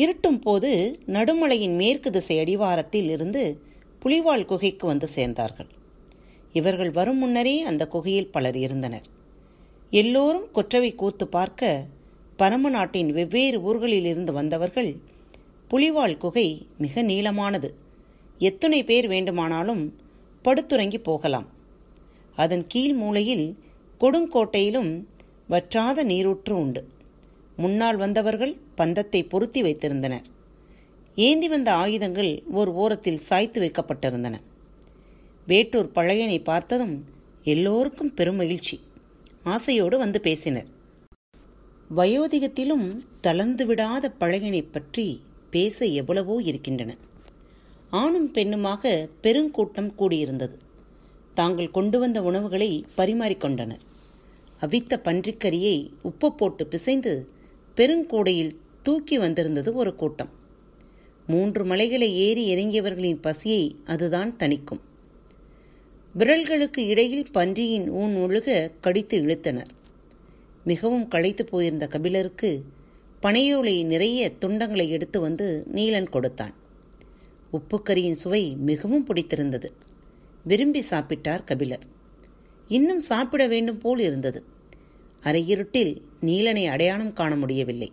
இருட்டும் போது நடுமலையின் மேற்கு திசை அடிவாரத்தில் இருந்து புலிவால் குகைக்கு வந்து சேர்ந்தார்கள். இவர்கள் வரும் முன்னரே அந்த குகையில் பலர் இருந்தனர். எல்லோரும் கொற்றவை கூத்து பார்க்க பரம நாட்டின் வெவ்வேறு ஊர்களில் இருந்து வந்தவர்கள் புலிவால் குகை மிக நீளமானது. எத்தனை பேர் வேண்டுமானாலும் படுத்துறங்கி போகலாம். அதன் கீழ் மூலையில் கொடுங்கோட்டையிலும் வற்றாத நீரூற்று உண்டு. முன்னால் வந்தவர்கள் பந்தத்தை பொருத்தி வைத்திருந்தனர் ஏந்தி வந்த ஆயுதங்கள் ஒரு ஓரத்தில் சாய்த்து வைக்கப்பட்டிருந்தன. வேட்டூர் பழையனை பார்த்ததும் எல்லோருக்கும் பெரும் மகிழ்ச்சி. ஆசையோடு வந்து பேசினர். வயோதிகத்திலும் தளர்ந்து விடாத பழையனை பற்றி பேச எவ்வளவோ இருக்கின்றன. ஆணும் பெண்ணுமாக பெருங்கூட்டம் கூடியிருந்தது. தாங்கள் கொண்டு வந்த உணவுகளை பரிமாறிக்கொண்டனர் அவித்த பன்றிக்கரியை உப்பு போட்டு பிசைந்து பெருங்கூடையில் தூக்கி வந்திருந்தது ஒரு கூட்டம். மூன்று மலைகளை ஏறி இறங்கியவர்களின் பசியை அதுதான் தணிக்கும். விரல்களுக்கு இடையில் பன்றியின் ஊன் ஒழுக கடித்து இழுத்தனர். மிகவும் களைத்து போயிருந்த கபிலருக்கு பனையோலை நிறைய துண்டங்களை எடுத்து வந்து நீலன் கொடுத்தான். உப்புக்கரியின் சுவை மிகவும் பிடித்திருந்தது. விரும்பி சாப்பிட்டார் கபிலர். இன்னும் சாப்பிட வேண்டும் போல் இருந்தது. அரையிருட்டில் நீலனை அடையாளம் காண முடியவில்லை.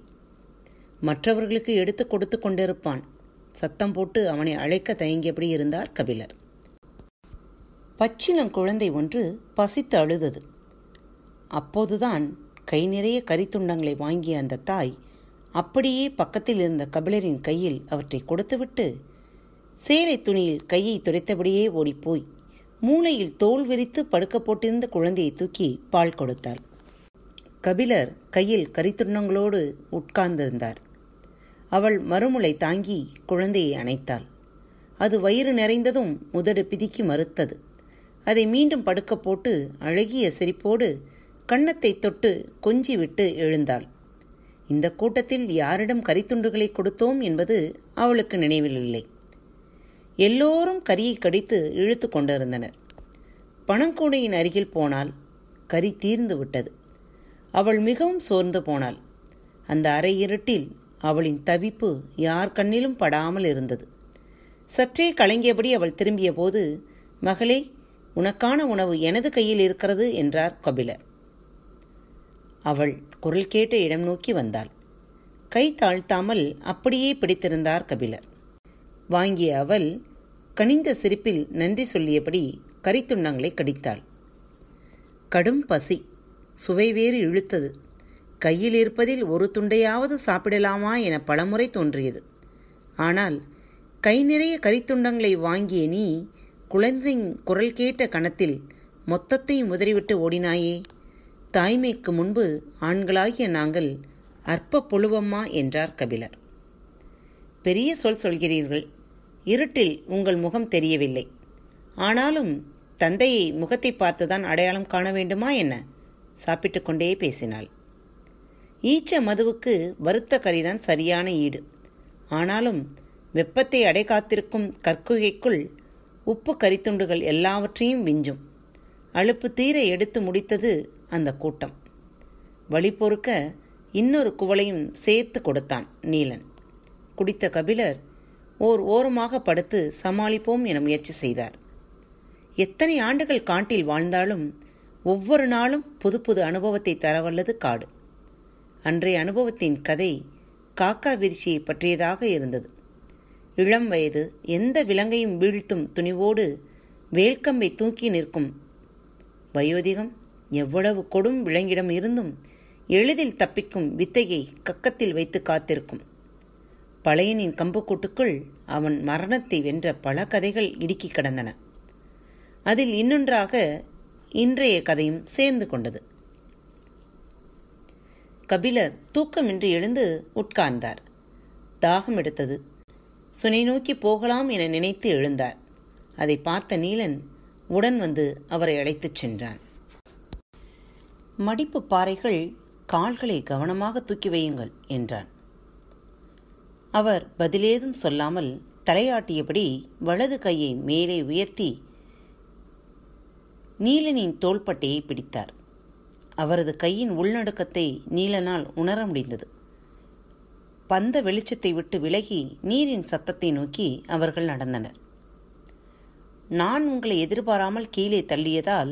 மற்றவர்களுக்கு எடுத்து கொடுத்து கொண்டிருப்பான். சத்தம் போட்டு அவனை அழைக்க தயங்கியபடி இருந்தார் கபிலர். பச்சிளம் குழந்தை ஒன்று பசித்து அழுதது. அப்போதுதான் கை நிறைய கரித்துண்டங்களை வாங்கிய அந்த தாய் அப்படியே பக்கத்தில் இருந்த கபிலரின் கையில் அவற்றை கொடுத்துவிட்டு சேலை துணியில் கையை துடைத்தபடியே ஓடிப்போய் மூளையில் தோல் விரித்து படுக்க போட்டிருந்த குழந்தையை தூக்கி பால் கொடுத்தாள். கபிலர் கையில் கரித்துண்ணங்களோடு உட்கார்ந்திருந்தார். அவள் மறுமுளை தாங்கி குழந்தையை அணைத்தாள். அது வயிறு நிறைந்ததும் முதடு பிதிக்கி மறுத்தது. அதை மீண்டும் படுக்க போட்டு அழகிய சிரிப்போடு கன்னத்தை தொட்டு கொஞ்சி விட்டு எழுந்தாள். இந்த கூட்டத்தில் யாரிடம் கரித்துண்டுகளை கொடுத்தோம் என்பது அவளுக்கு நினைவில் இல்லை எல்லோரும் கரியை கடித்து இழுத்து கொண்டிருந்தனர். பணங்கூடையின் அருகில் போனால் கரி தீர்ந்து விட்டது. அவள் மிகவும் சோர்ந்து போனாள். அந்த அரை இருட்டில் அவளின் தவிப்பு யார் கண்ணிலும் படாமல் இருந்தது. சற்றே கலங்கியபடி அவள் திரும்பிய போது மகளே உனக்கான உணவு எனது கையில் இருக்கிறது என்றார் கபிலர். அவள் குரல் கேட்ட இடம் நோக்கி வந்தாள். கை தாழ்த்தாமல் அப்படியே பிடித்திருந்தார் கபிலர். வாங்கிய அவள் கனிந்த சிரிப்பில் நன்றி சொல்லியபடி கரித்துண்டங்களை கடித்தாள். கடும் பசி. சுவை வேறு இழுத்தது. கையில் இருப்பதில் ஒரு துண்டையாவது சாப்பிடலாமா என பலமுறை தோன்றியது. ஆனால் கை நிறைய கரித்துண்டங்களை வாங்கிய நீ குழந்தையின் குரல் கேட்ட கணத்தில் மொத்தத்தையும் உதறிவிட்டு ஓடினாயே. தாய்மைக்கு முன்பு ஆண்களாகிய நாங்கள் அற்ப புழுவம்மா என்றார் கபிலர். பெரிய சொல் சொல்கிறீர்கள். இருட்டில் உங்கள் முகம் தெரியவில்லை. ஆனாலும் தந்தையை முகத்தை பார்த்துதான் அடையாளம் காண வேண்டுமா என்ன? சாப்பிட்டு கொண்டே பேசினாள். ஈச்ச மதுவுக்கு வருத்த கறிதான் சரியான ஈடு. ஆனாலும் வெப்பத்தை அடை காத்திருக்கும் கற்குகைக்குள் உப்பு கறித்துண்டுகள் எல்லாவற்றையும் விஞ்சும். அழுப்பு தீர எடுத்து முடித்தது அந்த கூட்டம். வழி பொறுக்க இன்னொரு குவளையும் சேர்த்து கொடுத்தான் நீலன். குடித்த கபிலர் ஓர் ஓரமாக படுத்து சமாளிப்போம் என முயற்சி செய்தார். எத்தனை ஆண்டுகள் காட்டில் வாழ்ந்தாலும் ஒவ்வொரு நாளும் புது புது அனுபவத்தை தரவல்லது காடு. அன்றைய அனுபவத்தின் கதை காக்கா விரிச்சியை பற்றியதாக இருந்தது. இளம் வயது எந்த விலங்கையும் வீழ்த்தும் துணிவோடு வேல்கம்பை தூக்கி நிற்கும். வயோதிகம் எவ்வளவு கொடும் விலங்கிடம் இருந்தும் எளிதில் தப்பிக்கும் வித்தையை கக்கத்தில் வைத்து காத்திருக்கும். பழையனின் கம்புக்கூட்டுக்குள் அவன் மரணத்தை வென்ற பல கதைகள் இடுக்கி கிடந்தன. அதில் இன்னொன்றாக இன்றைய கதையும் சேர்ந்து கொண்டது. கபிலர் தூக்கமின்றி எழுந்து உட்கார்ந்தார். தாகம் எடுத்தது. சுனை நோக்கி போகலாம் என நினைத்து எழுந்தார். அதை பார்த்த நீலன் உடன் வந்து அவரை அழைத்துச் சென்றான். மடிப்பு பாறைகள் கால்களை கவனமாக தூக்கி வையுங்கள் என்றான். அவர் பதிலேதும் சொல்லாமல் தலையாட்டியபடி வலது கையை மேலே உயர்த்தி நீலனின் தோள்பட்டையை பிடித்தார். அவரது கையின் உள்நடுக்கத்தை நீலனால் உணர முடிந்தது. பந்த வெளிச்சத்தை விட்டு விலகி நீரின் சத்தத்தை நோக்கி அவர்கள் நடந்தனர். நான் உங்களை எதிர்பாராமல் கீழே தள்ளியதால்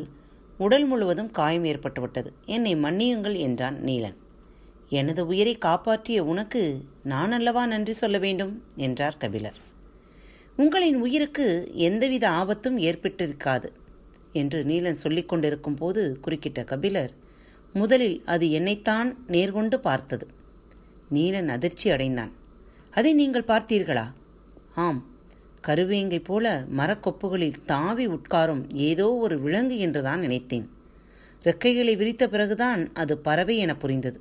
உடல் முழுவதும் காயம் ஏற்பட்டுவிட்டது. என்னை மன்னியுங்கள் என்றான் நீலன். எனது உயிரை காப்பாற்றிய உனக்கு நான் அல்லவா நன்றி சொல்ல வேண்டும்? என்றார் கபிலர். உங்களின் உயிருக்கு எந்தவித ஆபத்தும் ஏற்பட்டிருக்காது என்று நீலன் சொல்லிக் கொண்டிருக்கும் போது குறுக்கிட்ட கபிலர் முதலில் அது என்னைத்தான் நேர்கொண்டு பார்த்தது. நீலன் அதிர்ச்சி அடைந்தான். அதை நீங்கள் பார்த்தீர்களா? ஆம். கருவேங்கை போல மரக்கொப்புகளில் தாவி உட்காரும் ஏதோ ஒரு விலங்கு என்றுதான் நினைத்தேன். ரெக்கைகளை விரித்த பிறகுதான் அது பறவை என புரிந்தது.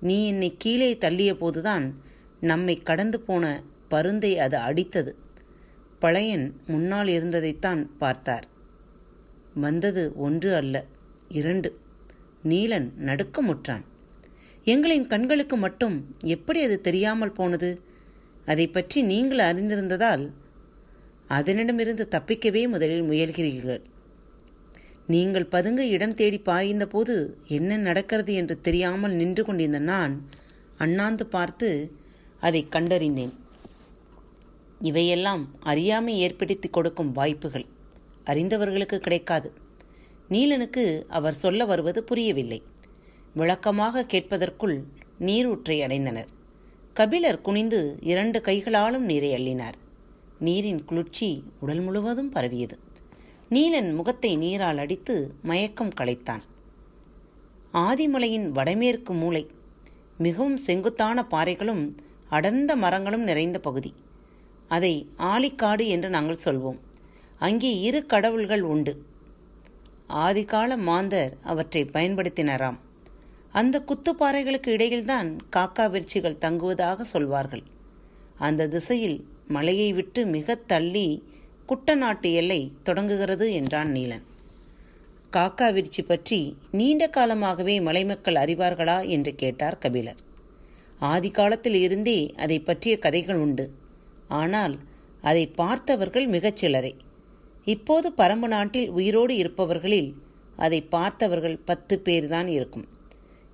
நீ என்னை கீழே தள்ளிய போதுதான் நம்மை கடந்து போன பருந்தை அது அடித்தது. பழையன் முன்னால் இருந்ததைத்தான் பார்த்தார். வந்தது ஒன்று அல்ல இரண்டு. நீலன் நடுக்கமுற்றான். எங்களின் கண்களுக்கு மட்டும் எப்படி அது தெரியாமல் போனது? அதை பற்றி நீங்கள் அறிந்திருந்ததால் அதனிடமிருந்து தப்பிக்கவே முதலில் முயல்கிறீர்கள். நீங்கள் பதுங்க இடம் தேடி பாய்ந்த போது என்ன நடக்கிறது என்று தெரியாமல் நின்று கொண்டிருந்த நான் அண்ணாந்து பார்த்து அதை கண்டறிந்தேன். இவையெல்லாம் அறியாமை ஏற்படுத்தி கொடுக்கும் வாய்ப்புகள். அறிந்தவர்களுக்கு கிடைக்காது. நீலனுக்கு அவர் சொல்ல வருவது புரியவில்லை. விளக்கமாக கேட்பதற்குள் நீரூற்றை அடைந்தனர். கபிலர் குனிந்து இரண்டு கைகளாலும் நீரை அள்ளினார். நீரின் குளிர்ச்சி உடல் முழுவதும் பரவியது. நீலன் முகத்தை நீரால் அடித்து மயக்கம் களைத்தான். ஆதிமலையின் வடமேற்கு மூலை மிகவும் செங்குத்தான பாறைகளும் அடர்ந்த மரங்களும் நிறைந்த பகுதி. அதை ஆலிக்காடு என்று நாங்கள் சொல்வோம். அங்கே இரு கடவுள்கள் உண்டு. ஆதிகால மாந்தர் அவற்றை பயன்படுத்தினராம். அந்த குத்துப்பாறைகளுக்கு இடையில்தான் காக்கா விருச்சிகள் தங்குவதாக சொல்வார்கள். அந்த திசையில் மலையை விட்டு மிக தள்ளி குட்டநாட்டு எல்லை தொடங்குகிறது என்றான் நீலன். காக்காவிருச்சி பற்றி நீண்ட காலமாகவே மலைமக்கள் அறிவார்களா என்று கேட்டார் கபிலர். ஆதி காலத்தில் இருந்தே அதை பற்றிய கதைகள் உண்டு. ஆனால் அதை பார்த்தவர்கள் மிகச்சிலரே இப்போது பரம்பு நாட்டில் உயிரோடு இருப்பவர்களில் அதை பார்த்தவர்கள் பத்து பேர்தான் இருக்கும்.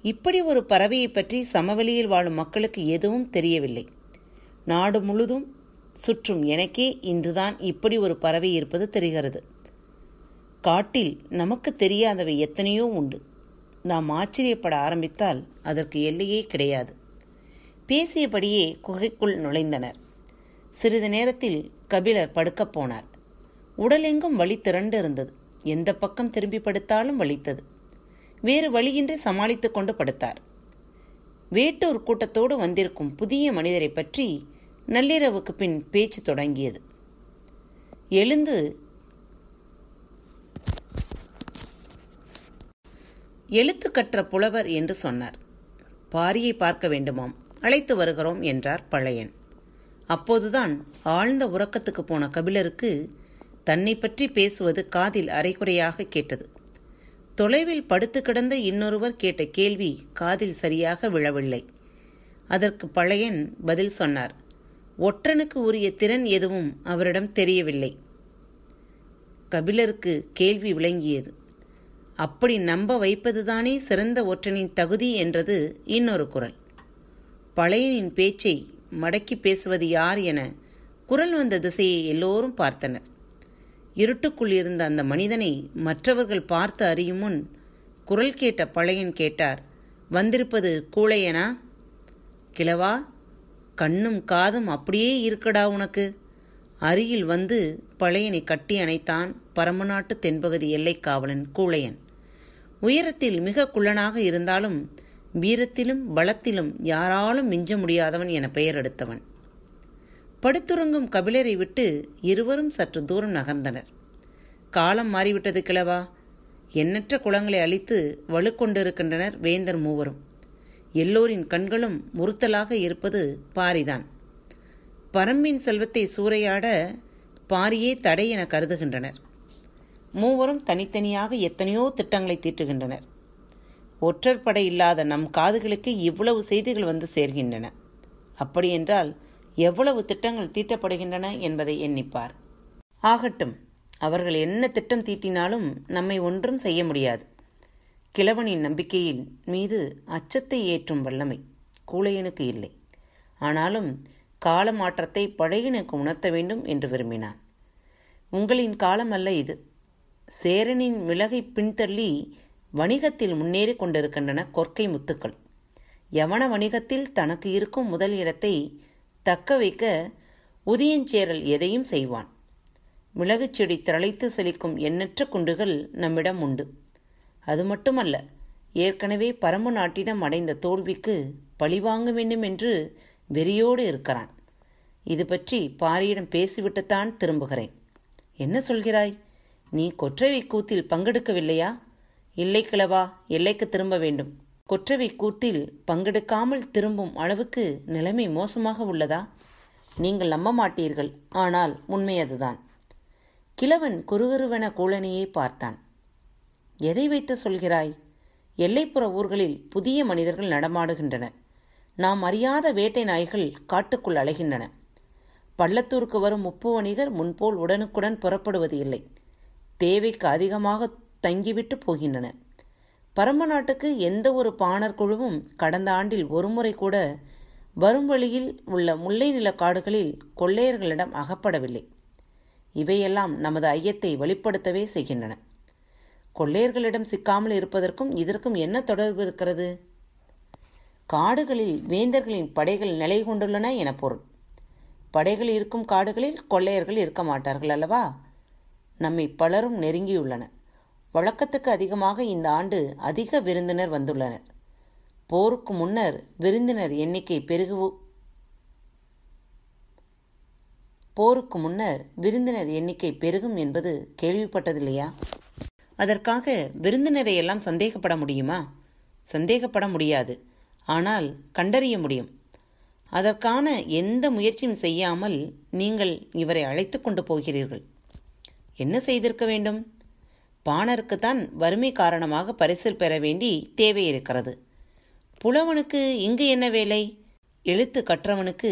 இப்படி ஒரு பறவையை பற்றி சமவெளியில் வாழும் மக்களுக்கு எதுவும் தெரியவில்லை. நாடு முழுதும் சுற்றும் எனக்கே இன்றுதான் இப்படி ஒரு பறவை இருப்பது தெரிகிறது. காட்டில் நமக்கு தெரியாதவை எத்தனையோ உண்டு. நாம் ஆச்சரியப்பட ஆரம்பித்தால் அதற்கு எல்லையே கிடையாது. பேசியபடியே குகைக்குள் நுழைந்தனர். சிறிது நேரத்தில் கபிலர் படுக்கப் போனார். உடலெங்கும் வலி திரண்டு இருந்தது எந்த பக்கம் திரும்பி படுத்தாலும் வலித்தது. வேறு வழியின்றி சமாளித்துக் கொண்டு படுத்தார். வேட்டூர் கூட்டத்தோடு வந்திருக்கும் புதிய மனிதரை பற்றி நள்ளிரவுக்கு பின் பேச்சு தொடங்கியது. எழுந்து எழுத்து கற்ற புலவர் என்று சொன்னார். பாரியை பார்க்க வேண்டுமாம். அழைத்து வருகிறோம் என்றார் பழையன். அப்போதுதான் ஆழ்ந்த உறக்கத்துக்கு போன கபிலருக்கு தன்னை பற்றி பேசுவது காதில் அரைகுறையாக கேட்டது. தொலைவில் படுத்து கிடந்த இன்னொருவர் கேட்ட கேள்வி காதில் சரியாக விழவில்லை. அதற்கு பழையன் பதில் சொன்னார் ஒற்றனுக்கு உரிய திறன் எதுவும் அவரிடம் தெரியவில்லை. கபிலருக்கு கேள்வி விளங்கியது அப்படி நம்ப வைப்பதுதானே சிறந்த ஒற்றனின் தகுதி என்றது இன்னொரு குரல். பழையனின் பேச்சை மடக்கி பேசுவது யார் என குரல் வந்த திசையை எல்லோரும் பார்த்தனர். இருட்டுக்குள் இருந்த அந்த மனிதனை மற்றவர்கள் பார்த்து அறியும் முன் குரல் கேட்ட பழையன் கேட்டார் வந்திருப்பது கூழையனா? கிழவா கண்ணும் காதும் அப்படியே இருக்கடா உனக்கு? அருகில் வந்து பழையனை கட்டி அணைத்தான் பரமநாட்டு தென்பகுதி எல்லைக்காவலன் கூழையன். உயரத்தில் மிக குள்ளனாக இருந்தாலும் வீரத்திலும் பலத்திலும் யாராலும் மிஞ்ச முடியாதவன் என பெயர் எடுத்தவன். படுத்துறங்கும் கபிலரை விட்டு இருவரும் சற்று தூரம் நகர்ந்தனர். காலம் மாறிவிட்டது கிழவா. எண்ணற்ற குளங்களை அழித்து வலுக்கொண்டிருக்கின்றனர் வேந்தர் மூவரும். எல்லோரின் கண்களும் முறுத்தலாக இருப்பது பாரிதான். பரம்பின் செல்வத்தை சூறையாட பாரியே தடை என கருதுகின்றனர். மூவரும் தனித்தனியாக எத்தனையோ திட்டங்களை தீட்டுகின்றனர். ஒற்றர் படை இல்லாத நம் காதுகளுக்கு இவ்வளவு செய்திகள் வந்து சேர்கின்றன. அப்படியென்றால் எவ்வளவு திட்டங்கள் தீட்டப்படுகின்றன என்பதை எண்ணிப்பார். ஆகட்டும் அவர்கள் என்ன திட்டம் தீட்டினாலும் நம்மை ஒன்றும் செய்ய முடியாது. கிழவனின் நம்பிக்கையில் மீது அச்சத்தை ஏற்றும் வல்லமை கூழையனுக்கு இல்லை. ஆனாலும் கால மாற்றத்தை பழையனுக்கு உணர்த்த வேண்டும் என்று விரும்பினான். உங்களின் காலம் அல்ல இது. சேரனின் மிளகை பின்தள்ளி வணிகத்தில் முன்னேறி கொண்டிருக்கின்றன கொற்கை முத்துக்கள். யவன வணிகத்தில் தனக்கு இருக்கும் முதல் இடத்தை தக்க வைக்க உதயஞ்சேரல் எதையும் செய்வான். மிளகுச் செடி தழைத்து செழிக்கும் எண்ணற்ற குண்டுகள் நம்மிடம் உண்டு. அது மட்டுமல்ல ஏற்கனவே பரம்பு நாட்டிடம் அடைந்த தோல்விக்கு பழிவாங்க வேண்டும் என்று வெறியோடு இருக்கிறான். இது பற்றி பாரியிடம் பேசிவிட்டுத்தான் திரும்புகிறேன். என்ன சொல்கிறாய்? நீ கொற்றவை கூத்தில் பங்கெடுக்கவில்லையா? இல்லை கிளவா எல்லைக்கு திரும்ப வேண்டும். கொற்றவை கூத்தில் பங்கெடுக்காமல் திரும்பும் அளவுக்கு நிலைமை மோசமாக உள்ளதா? நீங்கள் நம்ப மாட்டீர்கள். ஆனால் உண்மை அதுதான். கிழவன் குறுகுருவென கூழனியை பார்த்தான். எதை வைத்து சொல்கிறாய்? எல்லைப்புற ஊர்களில் புதிய மனிதர்கள் நடமாடுகின்றனர் நாம் அறியாத வேட்டை நாய்கள் காட்டுக்குள் அலைகின்றன. பள்ளத்தூருக்கு வரும் உப்பு வணிகர் முன்போல் உடனுக்குடன் புறப்படுவது இல்லை. தேவைக்கு அதிகமாக தங்கிவிட்டு போகின்றனர். பரம்ப நாட்டுக்கு எந்த ஒரு பாணர் குழுவும் கடந்த ஆண்டில் ஒருமுறை கூட வரும் வழியில் உள்ள முல்லை நில காடுகளில் கொள்ளையர்களிடம் அகப்படவில்லை. இவையெல்லாம் நமது ஐயத்தை வெளிப்படுத்தவே செய்கின்றன. கொள்ளையர்களிடம் சிக்காமல் இருப்பதற்கும் இதற்கும் என்ன தொடர்பு இருக்கிறது? காடுகளில் வேந்தர்களின் படைகள் நிலை கொண்டுள்ளன என பொருள். படைகள் இருக்கும் காடுகளில் கொள்ளையர்கள் இருக்க மாட்டார்கள் அல்லவா? நம்மை பலரும் நெருங்கியுள்ளனர். வழக்கத்துக்கு அதிகமாக இந்த ஆண்டு அதிக விருந்தினர் வந்துள்ளனர். போருக்கு முன்னர் விருந்தினர் எண்ணிக்கை பெருகு போருக்கு முன்னர் விருந்தினர் எண்ணிக்கை பெருகும் என்பது கேள்விப்பட்டதில்லையா? அதற்காக விருந்தினரை எல்லாம் சந்தேகப்பட முடியுமா? சந்தேகப்பட முடியாது. ஆனால் கண்டறிய முடியும். அதற்கான எந்த முயற்சியும் செய்யாமல் நீங்கள் இவரை அழைத்து கொண்டு போகிறீர்கள். என்ன செய்திருக்க வேண்டும்? பாணருக்குத்தான் வறுமை காரணமாக பரிசில் பெற வேண்டி தேவை இருக்கிறது புலவனுக்கு இங்கு என்ன வேலை? எழுத்து கற்றவனுக்கு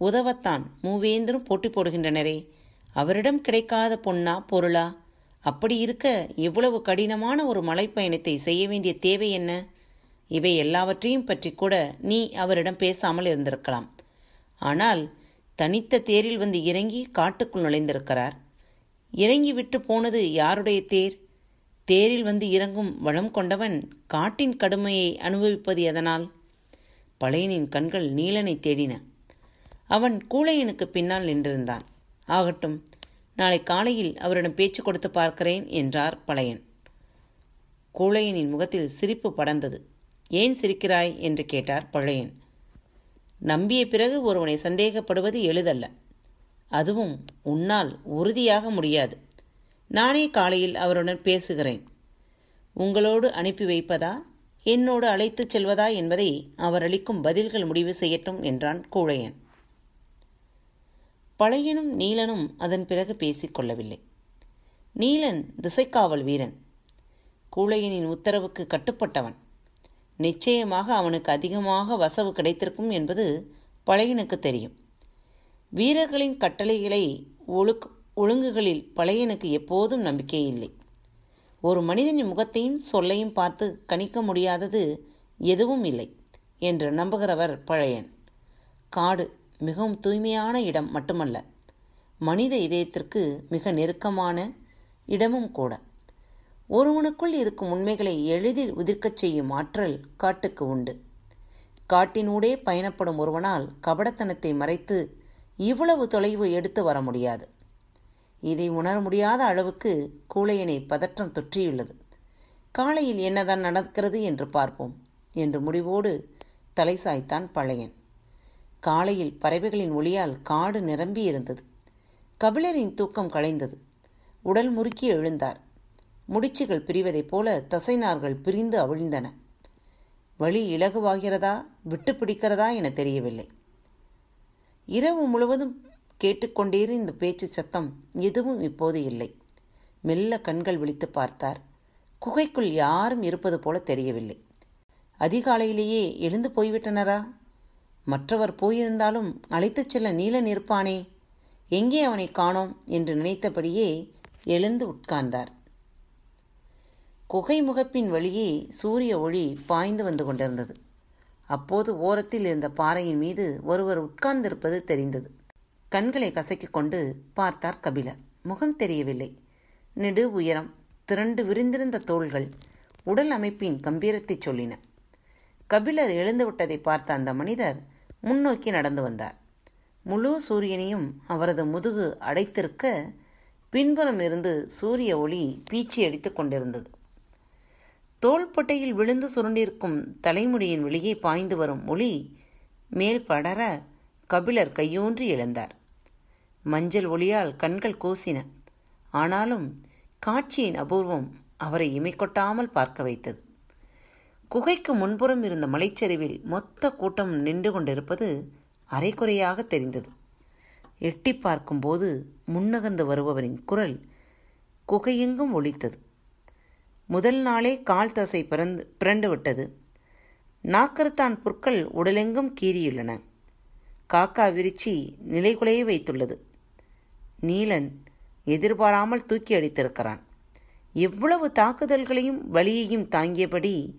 உதவத்தான் மூவேந்தரும் போட்டி போடுகின்றனரே. அவரிடம் கிடைக்காத பொன்னா பொருளா? அப்படி இருக்க இவ்வளவு கடினமான ஒரு மலைப்பயணத்தை செய்ய வேண்டிய தேவை என்ன? இவை எல்லாவற்றையும் பற்றி கூட நீ அவரிடம் பேசாமல் இருந்திருக்கலாம். ஆனால் தனித்த தேரில் வந்து இறங்கி காட்டுக்குள் நுழைந்திருக்கிறார். இறங்கிவிட்டு போனது யாருடைய தேர்? தேரில் வந்து இறங்கும் வளம் கொண்டவன் காட்டின் கடுமையை அனுபவிப்பது எதனால்? பழையனின் கண்கள் நீலனை தேடின. அவன் கூழையனுக்கு பின்னால் நின்றிருந்தான். ஆகட்டும் நாளை காலையில் அவரிடம் பேச்சு கொடுத்து பார்க்கிறேன் என்றார் பழையன். கூழையனின் முகத்தில் சிரிப்பு படர்ந்தது. ஏன் சிரிக்கிறாய்? என்று கேட்டார் பழையன். நம்பிய பிறகு ஒருவனை சந்தேகப்படுவது எளிதல்ல. அதுவும் உன்னால் உறுதியாக முடியாது. நானே காலையில் அவருடன் பேசுகிறேன். உங்களோடு அனுப்பி வைப்பதா? என்னோடு அழைத்துச் செல்வதா என்பதை அவர் அளிக்கும் பதில்கள் முடிவு செய்யட்டும் என்றான் கூழையன். பழையனும் நீலனும் அதன் பிறகு பேசிக் கொள்ளவில்லை. நீலன் திசைக்காவல் வீரன். கூழையனின் உத்தரவுக்கு கட்டுப்பட்டவன். நிச்சயமாக அவனுக்கு அதிகமாக வசவு கிடைத்திருக்கும் என்பது பழையனுக்கு தெரியும். வீரர்களின் கட்டளைகளை ஒழுக் ஒழுங்குகளில் பழையனுக்கு எப்போதும் நம்பிக்கை இல்லை. ஒரு மனிதனின் முகத்தையும் சொல்லையும் பார்த்து கணிக்க முடியாதது எதுவும் இல்லை என்று நம்புகிறவர் பழையன். காடு மிகவும் தூய்மையான இடம் மட்டுமல்ல மனித இதயத்திற்கு மிக நெருக்கமான இடமும் கூட. ஒருவனுக்குள் இருக்கும் உண்மைகளை எளிதில் உதிர்க்கச் செய்யும் ஆற்றல் காட்டுக்கு உண்டு. காட்டினூடே பயணப்படும் ஒருவனால் கபடத்தனத்தை மறைத்து இவ்வளவு தொலைவு எடுத்து வர முடியாது. இதை உணர முடியாத அளவுக்கு கூழையனை பதற்றம் தொற்றியுள்ளது. காலையில் என்னதான் நடக்கிறது என்று பார்ப்போம் என்று முடிவோடு தலை சாய்த்தான் பழையன். காலையில் பறவைகளின் ஒளியால் காடு நிரம்பி இருந்தது. கபிலரின் தூக்கம் களைந்தது உடல் முறுக்கி எழுந்தார். முடிச்சுகள் பிரிவதைப் போல தசைநார்கள் பிரிந்து அவிழ்ந்தன. வழி இலகுவாகிறதா விட்டு பிடிக்கிறதா என தெரியவில்லை. இரவு முழுவதும் கேட்டுக்கொண்டேறு இந்த பேச்சு சத்தம் எதுவும் இப்போது இல்லை. மெல்ல கண்கள் விழித்து பார்த்தார். குகைக்குள் யாரும் இருப்பது போல தெரியவில்லை. அதிகாலையிலேயே எழுந்து போய்விட்டனரா? மற்றவர் போயிருந்தாலும் அழைத்துச் செல்ல நீலன் இருப்பானே? எங்கே அவனை காணோம்? என்று நினைத்தபடியே எழுந்து உட்கார்ந்தார். குகை முகப்பின் வழியே சூரிய ஒளி பாய்ந்து வந்து கொண்டிருந்தது. அப்போது ஓரத்தில் இருந்த பாறையின் மீது ஒருவர் உட்கார்ந்திருப்பது தெரிந்தது. கண்களை கசக்கிக் கொண்டு பார்த்தார் கபிலர். முகம் தெரியவில்லை. நெடு உயரம் திரண்டு விரிந்திருந்த தோள்கள் உடல் அமைப்பின் கம்பீரத்தை சொல்லின. கபிலர் எழுந்துவிட்டதை பார்த்த அந்த மனிதர் முன்னோக்கி நடந்து வந்தார். முழு சூரியனையும் அவரது முதுகு அடைத்திருக்க பின்புறம் இருந்து சூரிய ஒளி பீச்சி அடித்துக் கொண்டிருந்தது. தோள்பட்டையில் விழுந்து சுருண்டிருக்கும் தலைமுடியின் வெளியே பாய்ந்து வரும் ஒளி மேல் படர கபிலர் கையூன்றி எழுந்தார். மஞ்சள் ஒளியால் கண்கள் கூசின. ஆனாலும் காட்சியின் அபூர்வம் அவரை இமைக்கொட்டாமல் பார்க்க வைத்தது. குகைக்கு முன்புறம் இருந்த மலைச்சரிவில் மொத்த கூட்டம் நின்று கொண்டிருப்பது அரைக்குறையாக தெரிந்தது. எட்டி பார்க்கும்போது முன்னகந்து வருபவரின் குரல் குகையெங்கும் ஒலித்தது. முதல் நாளே கால் தசை பிறந்து பிறண்டு விட்டது நாக்கருத்தான் புற்கள் உடலெங்கும் கீறியுள்ளன. காக்கா விரிச்சி நிலைகுலைய வைத்துள்ளது. நீலன் எதிர்பாராமல் தூக்கி அடித்திருக்கிறான். எவ்வளவு தாக்குதல்களையும் வழியையும் தாங்கியபடி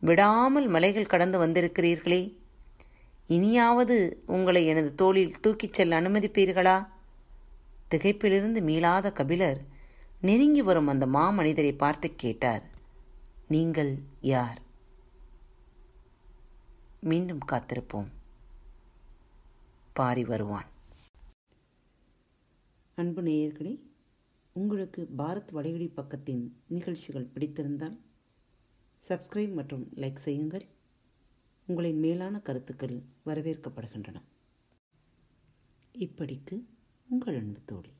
விடாமல் மலைகள் கடந்து வந்திருக்கிறீர்களே. இனியாவது உங்களை எனது தோளில் தூக்கிச் செல்ல அனுமதிப்பீர்களா? திகைப்பிலிருந்து மீளாத கபிலர் நெருங்கி வரும் அந்த மாமனிதரை பார்த்து கேட்டார். நீங்கள் யார்? மீண்டும் காத்திருப்போம். பாரி வருவான் அன்பு நேயர்களே உங்களுக்கு பாரத் வடையொலி பக்கத்தின் நிகழ்ச்சிகள் பிடித்திருந்தால் சப்ஸ்கிரைப் மற்றும் லைக் செய்யுங்கள். உங்களின் மேலான கருத்துக்கள் வரவேற்கப்படுகின்றன. இப்படிக்கு உங்கள் அன்பு தோழி.